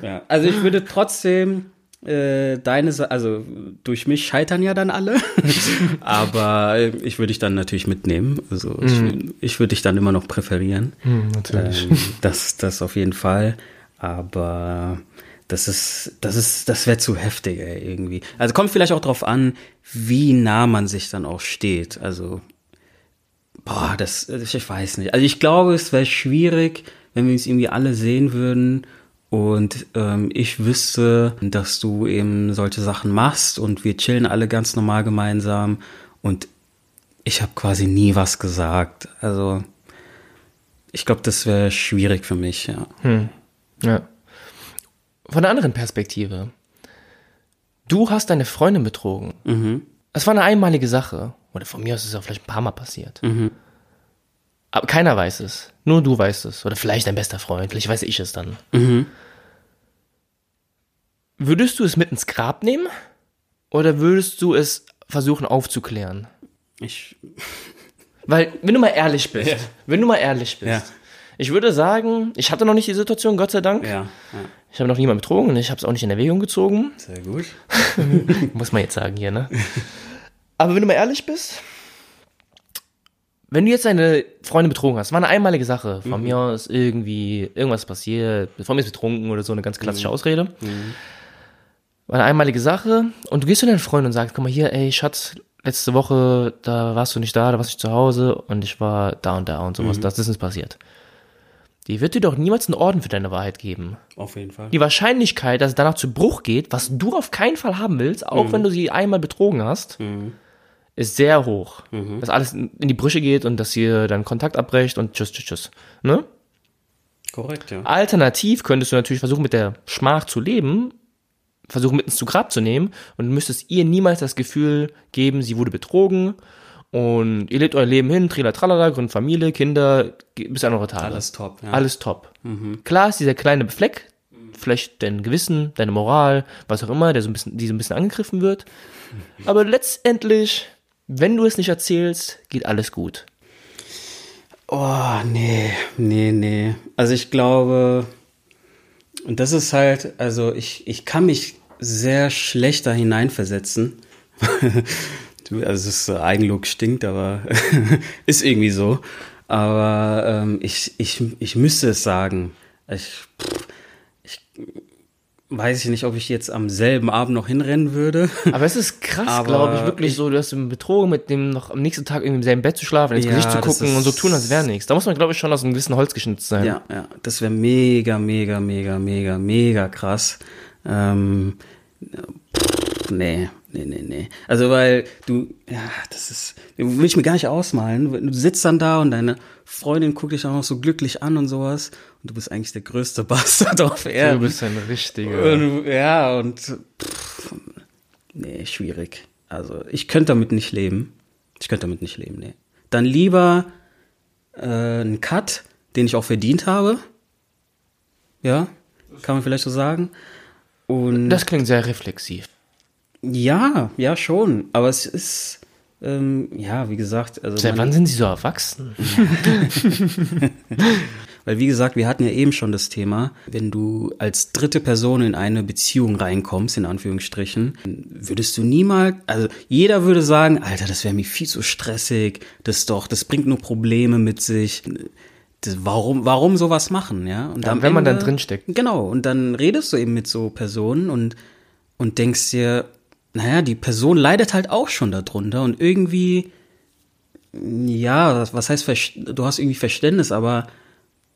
ja. Also ich würde trotzdem äh, deine, Sa- also durch mich scheitern ja dann alle, *laughs* aber äh, ich würde dich dann natürlich mitnehmen. Also ich, ich würde dich dann immer noch präferieren. natürlich. Ähm, das, das auf jeden Fall. Aber das ist, das ist, das wäre zu heftig, ey, irgendwie. Also kommt vielleicht auch drauf an, wie nah man sich dann auch steht. Also, boah, das, ich weiß nicht. Also ich glaube, es wäre schwierig, wenn wir uns irgendwie alle sehen würden und ähm, ich wüsste, dass du eben solche Sachen machst und wir chillen alle ganz normal gemeinsam und ich habe quasi nie was gesagt. Also ich glaube, das wäre schwierig für mich, ja. Ja. Von einer anderen Perspektive. Du hast deine Freundin betrogen. Es war eine einmalige Sache. Oder von mir aus ist es ja vielleicht ein paar Mal passiert. Aber keiner weiß es. Nur du weißt es. Oder vielleicht dein bester Freund. Vielleicht weiß ich es dann. Würdest du es mit ins Grab nehmen? Oder würdest du es versuchen aufzuklären? Ich, Weil, wenn du mal ehrlich bist, wenn du mal ehrlich bist, Ja. Ich würde sagen, ich hatte noch nicht die Situation, Gott sei Dank. ja, ja, Ich habe noch niemanden betrogen und ich habe es auch nicht in Erwägung gezogen. sehr gut. *laughs* Muss man jetzt sagen hier, ne? Aber wenn du mal ehrlich bist, wenn du jetzt deine Freundin betrogen hast, war eine einmalige Sache. Von mir aus irgendwie irgendwas passiert, von mir ist betrunken oder so eine ganz klassische Ausrede. War eine einmalige Sache und du gehst zu deiner Freundin und sagst, guck mal hier, ey Schatz, letzte Woche, da warst du nicht da, da warst du nicht zu Hause und ich war da und da und sowas, das ist uns passiert. Die wird dir doch niemals einen Orden für deine Wahrheit geben. Auf jeden Fall. Die Wahrscheinlichkeit, dass es danach zu Bruch geht, was du auf keinen Fall haben willst, auch wenn du sie einmal betrogen hast, ist sehr hoch. Mhm. Dass alles in in die Brüche geht und dass ihr dann Kontakt abbrecht und tschüss, tschüss, tschüss. Ne? Korrekt, ja. Alternativ könntest du natürlich versuchen, mit der Schmach zu leben, versuchen, mit ins zu Grab zu nehmen und müsstest ihr niemals das Gefühl geben, sie wurde betrogen und ihr lebt euer Leben hin, trila tralala, gründet Familie, Kinder, bis an eure Tage. Alles top, ja. Alles top. Klar ist dieser kleine Fleck, vielleicht dein Gewissen, deine Moral, was auch immer, der so ein bisschen, die so ein bisschen angegriffen wird. *laughs* Aber letztendlich, wenn du es nicht erzählst, geht alles gut. Oh, nee, nee, nee. Also ich glaube, und das ist halt, also ich, ich kann mich sehr schlecht da hineinversetzen. *laughs* Du, also ist, äh, Eigenlob stinkt, aber *laughs* ist irgendwie so. Aber ähm, ich, ich, ich müsste es sagen. Ich, pff, ich weiß ich nicht, ob ich jetzt am selben Abend noch hinrennen würde. Aber es ist krass, glaube ich, wirklich ich- so, du hast im Betrogen mit dem noch am nächsten Tag irgendwie im selben Bett zu schlafen, ins Ja, Gesicht zu das gucken und so tun, als wäre nichts. Da muss man, glaube ich, schon aus einem gewissen Holz geschnitzt sein. Ja, ja, das wäre mega, mega, mega, mega, mega krass. Ähm, pff, nee, nee, nee, nee. Also weil du, ja, das ist, will ich mir gar nicht ausmalen. Du sitzt dann da und deine Freundin guckt dich auch noch so glücklich an und sowas und du bist eigentlich der größte *laughs* Bastard auf Du Erden. bist ein richtiger. Und, ja, und pff, nee, schwierig. Also ich könnte damit nicht leben. Ich könnte damit nicht leben, nee. Dann lieber äh, einen Cut, den ich auch verdient habe. Ja, kann man vielleicht so sagen. Und Das klingt sehr reflexiv. Ja, ja schon. Aber es ist ähm, ja, wie gesagt, also Seit wann sind sie so erwachsen? *laughs* Weil wie gesagt, wir hatten ja eben schon das Thema, wenn du als dritte Person in eine Beziehung reinkommst, in Anführungsstrichen, würdest du niemals, also jeder würde sagen, Alter, das wäre mir viel zu stressig, das doch, das bringt nur Probleme mit sich. Das, warum, warum sowas machen, ja? Und Ja, wenn man dann Ende- drinsteckt. Genau, und dann redest du eben mit so Personen und, und denkst dir, naja, die Person leidet halt auch schon darunter und irgendwie, ja, was heißt, du hast irgendwie Verständnis, aber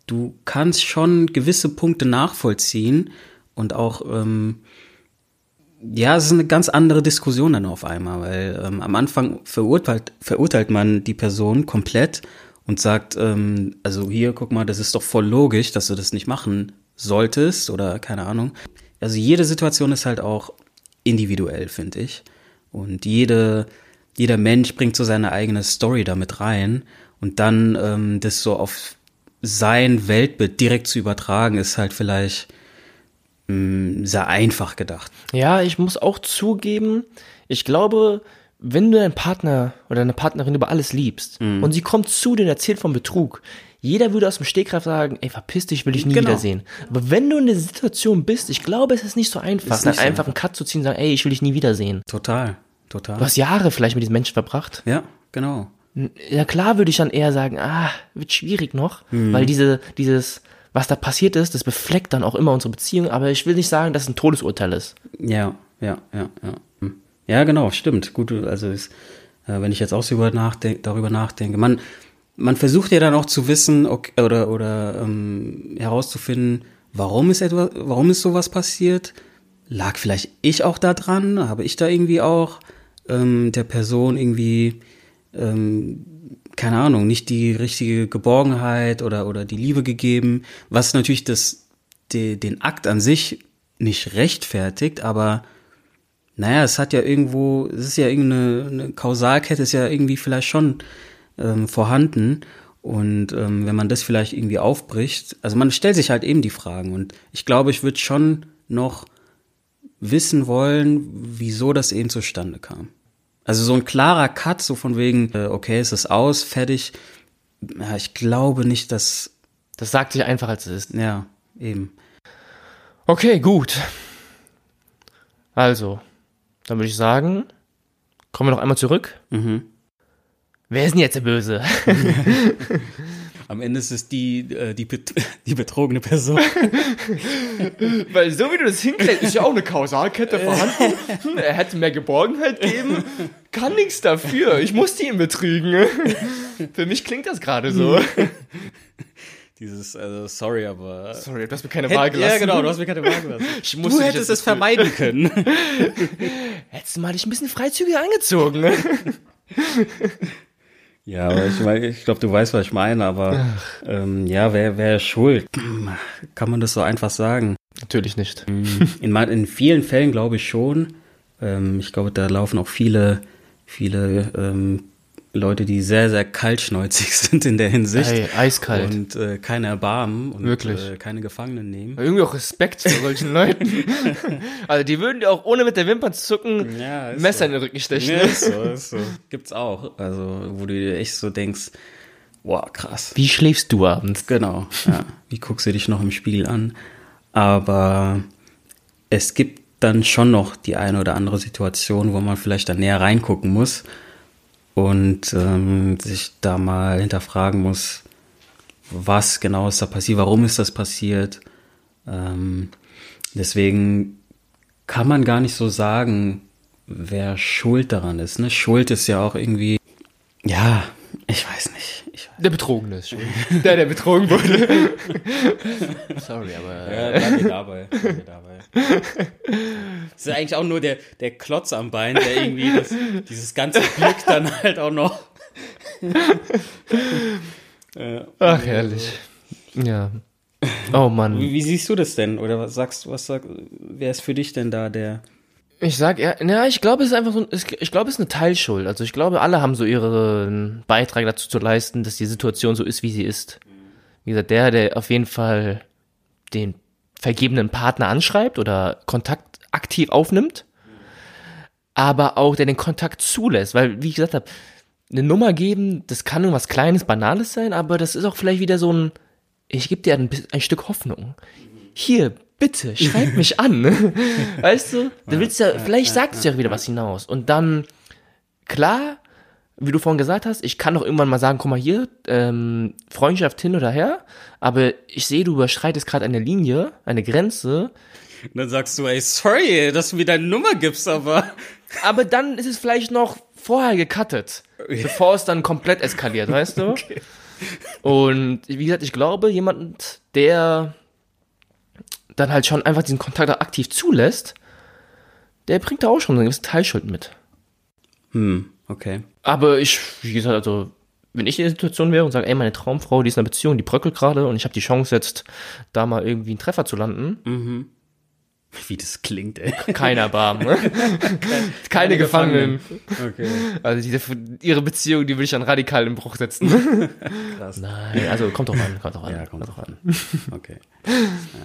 du kannst schon gewisse Punkte nachvollziehen und auch, ähm, ja, es ist eine ganz andere Diskussion dann auf einmal, weil ähm, am Anfang verurteilt, verurteilt man die Person komplett und sagt, ähm, also hier, guck mal, das ist doch voll logisch, dass du das nicht machen solltest oder keine Ahnung. Also jede Situation ist halt auch individuell, finde ich. Und jede, jeder Mensch bringt so seine eigene Story damit rein und dann ähm, das so auf sein Weltbild direkt zu übertragen, ist halt vielleicht mh, sehr einfach gedacht. Ja, ich muss auch zugeben, ich glaube, wenn du deinen Partner oder deine Partnerin über alles liebst Mhm. und sie kommt zu dir und erzählt vom Betrug, jeder würde aus dem Stegreif sagen, ey, verpiss dich, will ich nie Genau. wiedersehen. Aber wenn du in der Situation bist, ich glaube, es ist nicht so einfach, Ist nicht so einfach einen Cut zu ziehen und sagen, ey, ich will dich nie wiedersehen. Total, Du total. hast Jahre vielleicht mit diesem Menschen verbracht. Ja, genau. Ja klar würde ich dann eher sagen, ah, wird schwierig noch, Mhm. weil diese, dieses, was da passiert ist, das befleckt dann auch immer unsere Beziehung, aber ich will nicht sagen, dass es ein Todesurteil ist. Ja, ja, ja, ja. Hm. Ja, genau, stimmt. Gut, also ist, äh, wenn ich jetzt auch so über nachdenk, darüber nachdenke, man, man versucht ja dann auch zu wissen okay, oder, oder ähm, herauszufinden, warum ist etwas, warum ist sowas passiert? Lag vielleicht ich auch da dran? Habe ich da irgendwie auch ähm, der Person irgendwie ähm, keine Ahnung, nicht die richtige Geborgenheit oder, oder die Liebe gegeben, was natürlich das, die, den Akt an sich nicht rechtfertigt, aber naja, es hat ja irgendwo, es ist ja irgendeine eine Kausalkette, ist ja irgendwie vielleicht schon ähm, vorhanden. Und ähm, wenn man das vielleicht irgendwie aufbricht, also man stellt sich halt eben die Fragen. Und ich glaube, ich würde schon noch wissen wollen, wieso das eben zustande kam. Also so ein klarer Cut, so von wegen, äh, okay, es ist aus, fertig. Ja, ich glaube nicht, dass, Das sagt sich einfach, als es ist. ja, eben. Okay, gut. Also, dann würde ich sagen, kommen wir noch einmal zurück. Mhm. Wer ist denn jetzt der Böse? *laughs* Am Ende ist es die, äh, die, *laughs* die betrogene Person. *laughs* Weil so wie du das hinkriegst, ist ja auch eine Kausalkette vorhanden. Hm, Er hätte mehr Geborgenheit geben, kann nichts dafür. Ich musste ihn betrügen. Für mich klingt das gerade so. Dieses, also sorry, aber. Sorry, du hast mir keine Wahl gelassen. ja, genau, du hast mir keine Wahl gelassen. Ich Du hättest es vermeiden können. Hättest du mal dich ein bisschen freizügig angezogen. Ja, aber ich, mein, ich glaube, du weißt, was ich meine, aber ähm, ja, wer, wer ist schuld? Kann man das so einfach sagen? Natürlich nicht. In, ma- in vielen Fällen glaube ich schon. Ähm, ich glaube, da laufen auch viele, viele ähm, Leute, die sehr, sehr kaltschnäuzig *laughs* sind in der Hinsicht. Ey, eiskalt. Und äh, keine Erbarmen und Wirklich. Äh, keine Gefangenen nehmen. Irgendwie auch Respekt vor solchen *laughs* Leuten. Also die würden dir auch ohne mit der Wimpern zu zucken Ja, Messer so. in den Rücken stechen. Ja, ist so, ist so. Gibt's auch. Also, wo du dir echt so denkst, wow, krass. Wie schläfst du abends? Genau, ja. Wie guckst du dich noch im Spiegel an? Aber es gibt dann schon noch die eine oder andere Situation, wo man vielleicht dann näher reingucken muss und ähm, sich da mal hinterfragen muss, was genau ist da passiert, warum ist das passiert. Ähm, deswegen kann man gar nicht so sagen, wer schuld daran ist. Ne? Schuld ist ja auch irgendwie, ja, ich weiß nicht. Ich Der Betrogene ist schuld. *laughs* Der, der betrogen wurde. *laughs* Sorry, aber. Ja, danke dabei. Danke dabei. Das ist eigentlich auch nur der, der Klotz am Bein, der irgendwie das, dieses ganze Glück dann halt auch noch. *laughs* Ach, herrlich. Ja. Oh Mann. Wie, wie siehst du das denn? Oder was sagst du, was sag, wer ist für dich denn da der? Ich sag ja, na, ich glaube, es ist einfach so, ich glaube, es ist eine Teilschuld. Also ich glaube, alle haben so ihren Beitrag dazu zu leisten, dass die Situation so ist, wie sie ist. Wie gesagt, der, der auf jeden Fall den vergebenen Partner anschreibt oder Kontakt aktiv aufnimmt, aber auch der den Kontakt zulässt, weil, wie ich gesagt habe, eine Nummer geben, das kann nur was Kleines, Banales sein, aber das ist auch vielleicht wieder so ein, ich gebe dir ein, ein Stück Hoffnung. Hier, bitte, schreib mich an. *laughs* weißt du? Du willst ja, vielleicht sagt es ja auch wieder was hinaus. Und dann, klar, wie du vorhin gesagt hast, ich kann doch irgendwann mal sagen, guck mal hier, ähm, Freundschaft hin oder her, aber ich sehe, du überschreitest gerade eine Linie, eine Grenze, Und dann sagst du, ey, sorry, dass du mir deine Nummer gibst, aber. *laughs* aber dann ist es vielleicht noch vorher gecuttet, bevor es dann komplett eskaliert, weißt du? *laughs* Und wie gesagt, ich glaube, jemand, der dann halt schon einfach diesen Kontakt aktiv zulässt, der bringt da auch schon eine gewisse Teilschuld mit. Hm, okay. Aber ich, wie gesagt, also, wenn ich in der Situation wäre und sage, ey, meine Traumfrau, die ist in einer Beziehung, die bröckelt gerade und ich habe die Chance jetzt, da mal irgendwie einen Treffer zu landen, Wie das klingt, ey. keiner Erbarmen. ne? *laughs* Keine Gefangenen. Okay. Also diese, ihre Beziehung, die würde ich dann radikal in Bruch setzen. *laughs* Krass. Nein, also kommt doch an, kommt doch an. Ja, kommt doch an. Okay.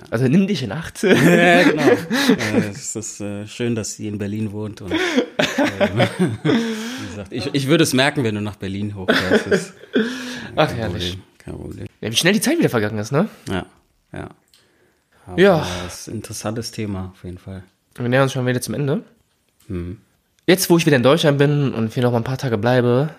Also nimm dich in Acht. Ja, genau. *laughs* Es ist äh, schön, dass sie in Berlin wohnt. Und, ähm, wie gesagt, ich, ich würde es merken, wenn du nach Berlin hochfährst. Ach, herrlich. Problem. Kein Problem. Ja, wie schnell die Zeit wieder vergangen ist, ne? Ja, ja. Aber Ja. Das ist ein interessantes Thema, auf jeden Fall. Wir nähern uns schon wieder zum Ende. Hm. Jetzt, wo ich wieder in Deutschland bin und hier noch mal ein paar Tage bleibe,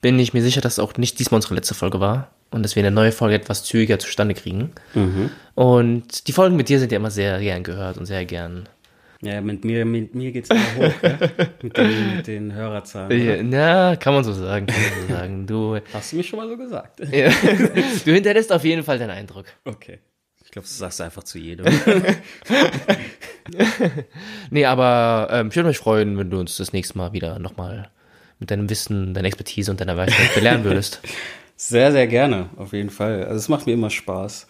bin ich mir sicher, dass auch nicht diesmal unsere letzte Folge war und dass wir eine neue Folge etwas zügiger zustande kriegen. Mhm. Und die Folgen mit dir sind ja immer sehr gern gehört und sehr gern. Ja, mit mir, mit mir geht's immer hoch, ja? *laughs* mit, den, mit den Hörerzahlen. Ja, na, kann man so sagen, kann man so *laughs* sagen. Du, Hast du mich schon mal so gesagt? ja, *laughs* du hinterlässt auf jeden Fall deinen Eindruck. Okay. Ich glaube, das sagst du einfach zu jedem. *laughs* Nee, aber ähm, ich würde mich freuen, wenn du uns das nächste Mal wieder nochmal mit deinem Wissen, deiner Expertise und deiner Weisheit belehren würdest. *laughs* Sehr, sehr gerne, auf jeden Fall. Also es macht mir immer Spaß,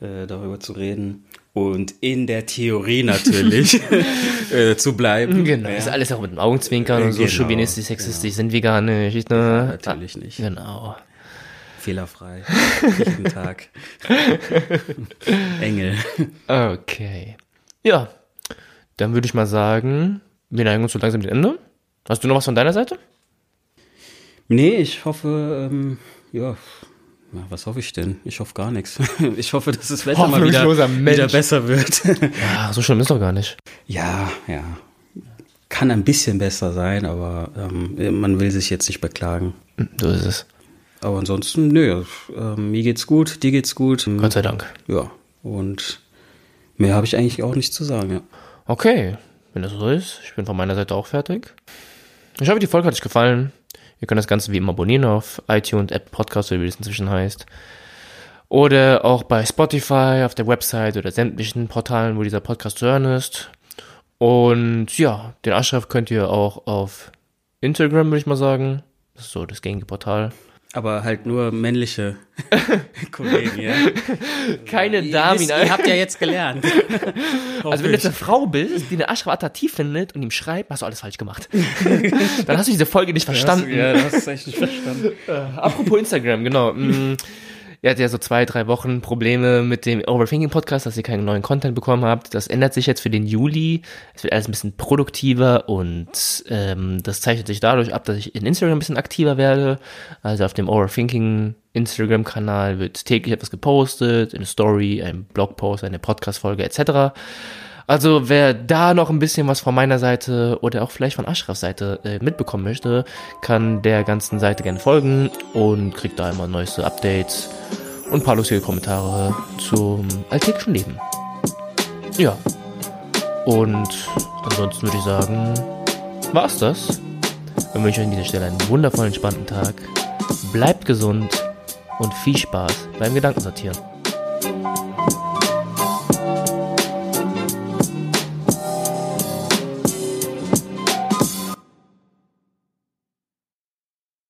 äh, darüber zu reden. Und in der Theorie natürlich *laughs* äh, zu bleiben. Genau, Ja. ist alles auch mit dem Augenzwinkern und so Genau, chauvinistisch, sexistisch sind wir gar nicht. Ne? Natürlich nicht. Genau. Fehlerfrei. Jeden Tag. *laughs* Engel. Okay. Ja, dann würde ich mal sagen, wir neigen uns so langsam dem Ende. Hast du noch was von deiner Seite? Nee, ich hoffe, ähm, ja, na, was hoffe ich denn? Ich hoffe gar nichts. *laughs* Ich hoffe, dass das Wetter mal wieder, wieder besser wird. *laughs* Ja, so schlimm ist doch gar nicht. ja, ja. Kann ein bisschen besser sein, aber ähm, man will sich jetzt nicht beklagen. So ist es. Aber ansonsten, nö, ähm, mir geht's gut, dir geht's gut. Gott sei Dank. Ja, und mehr habe ich eigentlich auch nicht zu sagen, ja. Okay, wenn das so ist, ich bin von meiner Seite auch fertig. Ich hoffe, die Folge hat euch gefallen. Ihr könnt das Ganze wie immer abonnieren auf iTunes, App Podcast oder wie das inzwischen heißt. Oder auch bei Spotify, auf der Website oder sämtlichen Portalen, wo dieser Podcast zu hören ist. Und ja, den Anschrift könnt ihr auch auf Instagram, würde ich mal sagen, Das ist so das gängige Portal. Aber halt nur männliche *laughs* Kollegen, ja. Keine Damen. Ihr habt ja jetzt gelernt. *laughs* Also wenn du jetzt eine Frau bist, die den Ashraf attraktiv findet und ihm schreibt, hast du alles falsch gemacht. *laughs* Dann hast du diese Folge nicht verstanden. Ja, das hast du echt nicht verstanden. Apropos Instagram, genau. Ihr hattet ja so zwei, drei Wochen Probleme mit dem Overthinking Podcast, dass ihr keinen neuen Content bekommen habt. Das ändert sich jetzt für den Juli. Es wird alles ein bisschen produktiver und ähm, das zeichnet sich dadurch ab, dass ich in Instagram ein bisschen aktiver werde. Also auf dem Overthinking Instagram-Kanal wird täglich etwas gepostet, eine Story, ein Blogpost, eine Podcast-Folge etc. Also wer da noch ein bisschen was von meiner Seite oder auch vielleicht von Ashrafs Seite äh, mitbekommen möchte, kann der ganzen Seite gerne folgen und kriegt da immer neueste Updates und ein paar lustige Kommentare zum alltäglichen Leben. Ja. Und ansonsten würde ich sagen, war's das. Wir wünschen euch an dieser Stelle einen wundervollen, entspannten Tag. Bleibt gesund und viel Spaß beim Gedankensortieren.